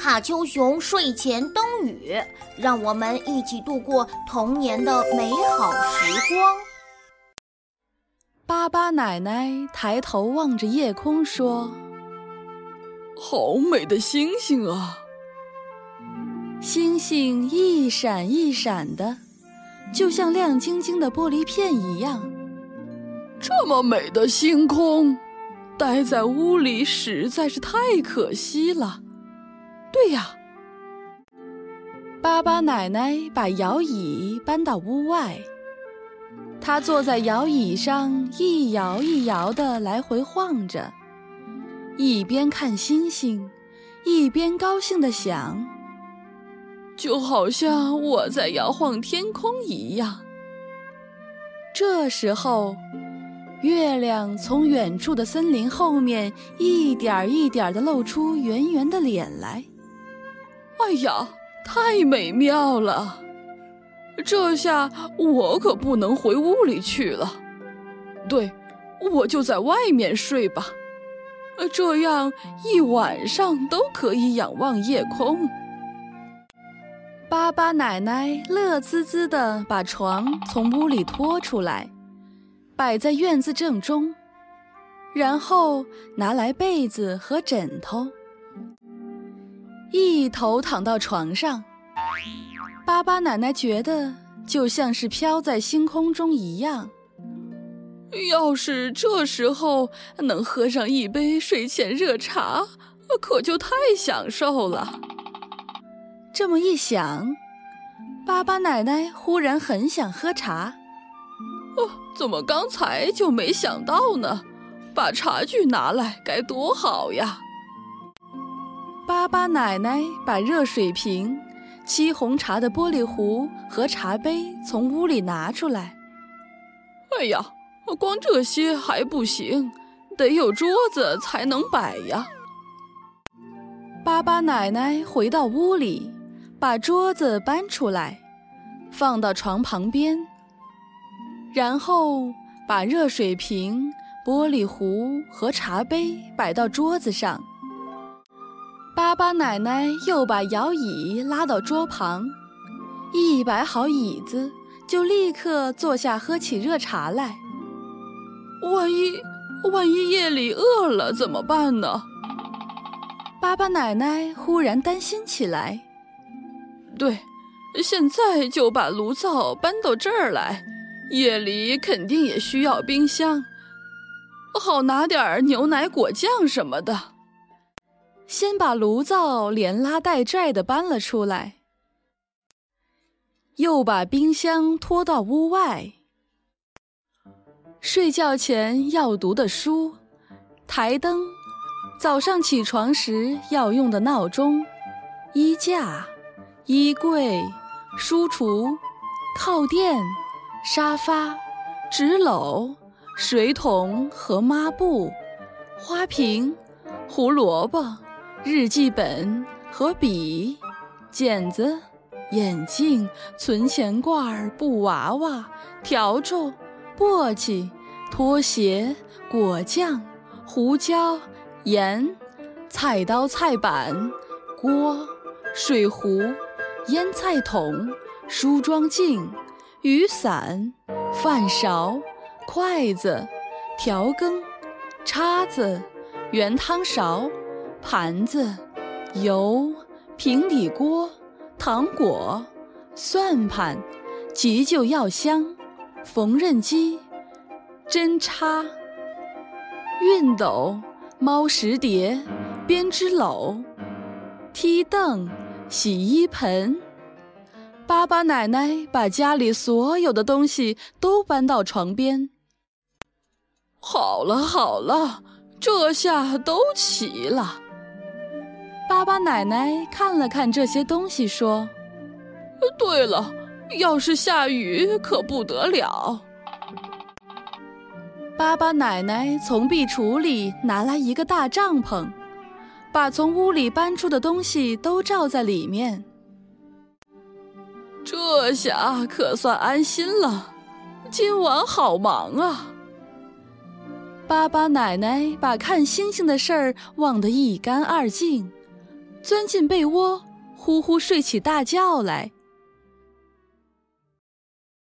卡丘熊睡前灯语，让我们一起度过童年的美好时光。巴巴奶奶抬头望着夜空说：“好美的星星啊！星星一闪一闪的，就像亮晶晶的玻璃片一样。这么美的星空，待在屋里实在是太可惜了。对呀，巴巴奶奶把摇椅搬到屋外。”她坐在摇椅上，一摇一摇的来回晃着，一边看星星，一边高兴的想：“就好像我在摇晃天空一样。”这时候，月亮从远处的森林后面一点一点的露出圆圆的脸来。哎呀，太美妙了！这下我可不能回屋里去了，对，我就在外面睡吧，这样一晚上都可以仰望夜空。巴巴奶奶乐滋滋地把床从屋里拖出来，摆在院子正中，然后拿来被子和枕头，一头躺到床上。巴巴奶奶觉得就像是飘在星空中一样。要是这时候能喝上一杯睡前热茶，可就太享受了。这么一想，巴巴奶奶忽然很想喝茶。哦，怎么刚才就没想到呢？把茶具拿来该多好呀！巴巴奶奶把热水瓶。沏红茶的玻璃壶和茶杯从屋里拿出来。哎呀，光这些还不行，得有桌子才能摆呀。巴巴奶奶回到屋里，把桌子搬出来，放到床旁边，然后把热水瓶、玻璃壶和茶杯摆到桌子上。巴巴奶奶又把摇椅拉到桌旁，一摆好椅子，就立刻坐下喝起热茶来。万一万一夜里饿了怎么办呢？巴巴奶奶忽然担心起来。对，现在就把炉灶搬到这儿来，夜里肯定也需要冰箱，好拿点牛奶、果酱什么的。先把炉灶连拉带拽的搬了出来，又把冰箱拖到屋外。睡觉前要读的书，台灯，早上起床时要用的闹钟，衣架、衣柜、书橱、靠垫、沙发、纸篓、水桶和抹布、花瓶、胡萝卜。日记本和笔、剪子、眼镜、存钱罐、布娃娃、笤帚、簸箕、拖鞋、果酱、胡椒、盐、菜刀、菜板、锅、水壶、腌菜桶、梳妆镜、雨伞、饭勺、筷子、调羹、叉子、圆汤勺。盘子、油、平底锅、糖果、算盘、急救药箱、缝纫机、针插、熨斗、猫食碟、编织篓、梯凳、洗衣盆。巴巴奶奶把家里所有的东西都搬到床边。好了好了，这下都齐了。巴巴奶奶看了看这些东西，说：“对了，要是下雨可不得了。”巴巴奶奶从壁橱里拿来一个大帐篷，把从屋里搬出的东西都罩在里面。这下可算安心了。今晚好忙啊！巴巴奶奶把看星星的事儿忘得一干二净。钻进被窝，呼呼睡起大觉来。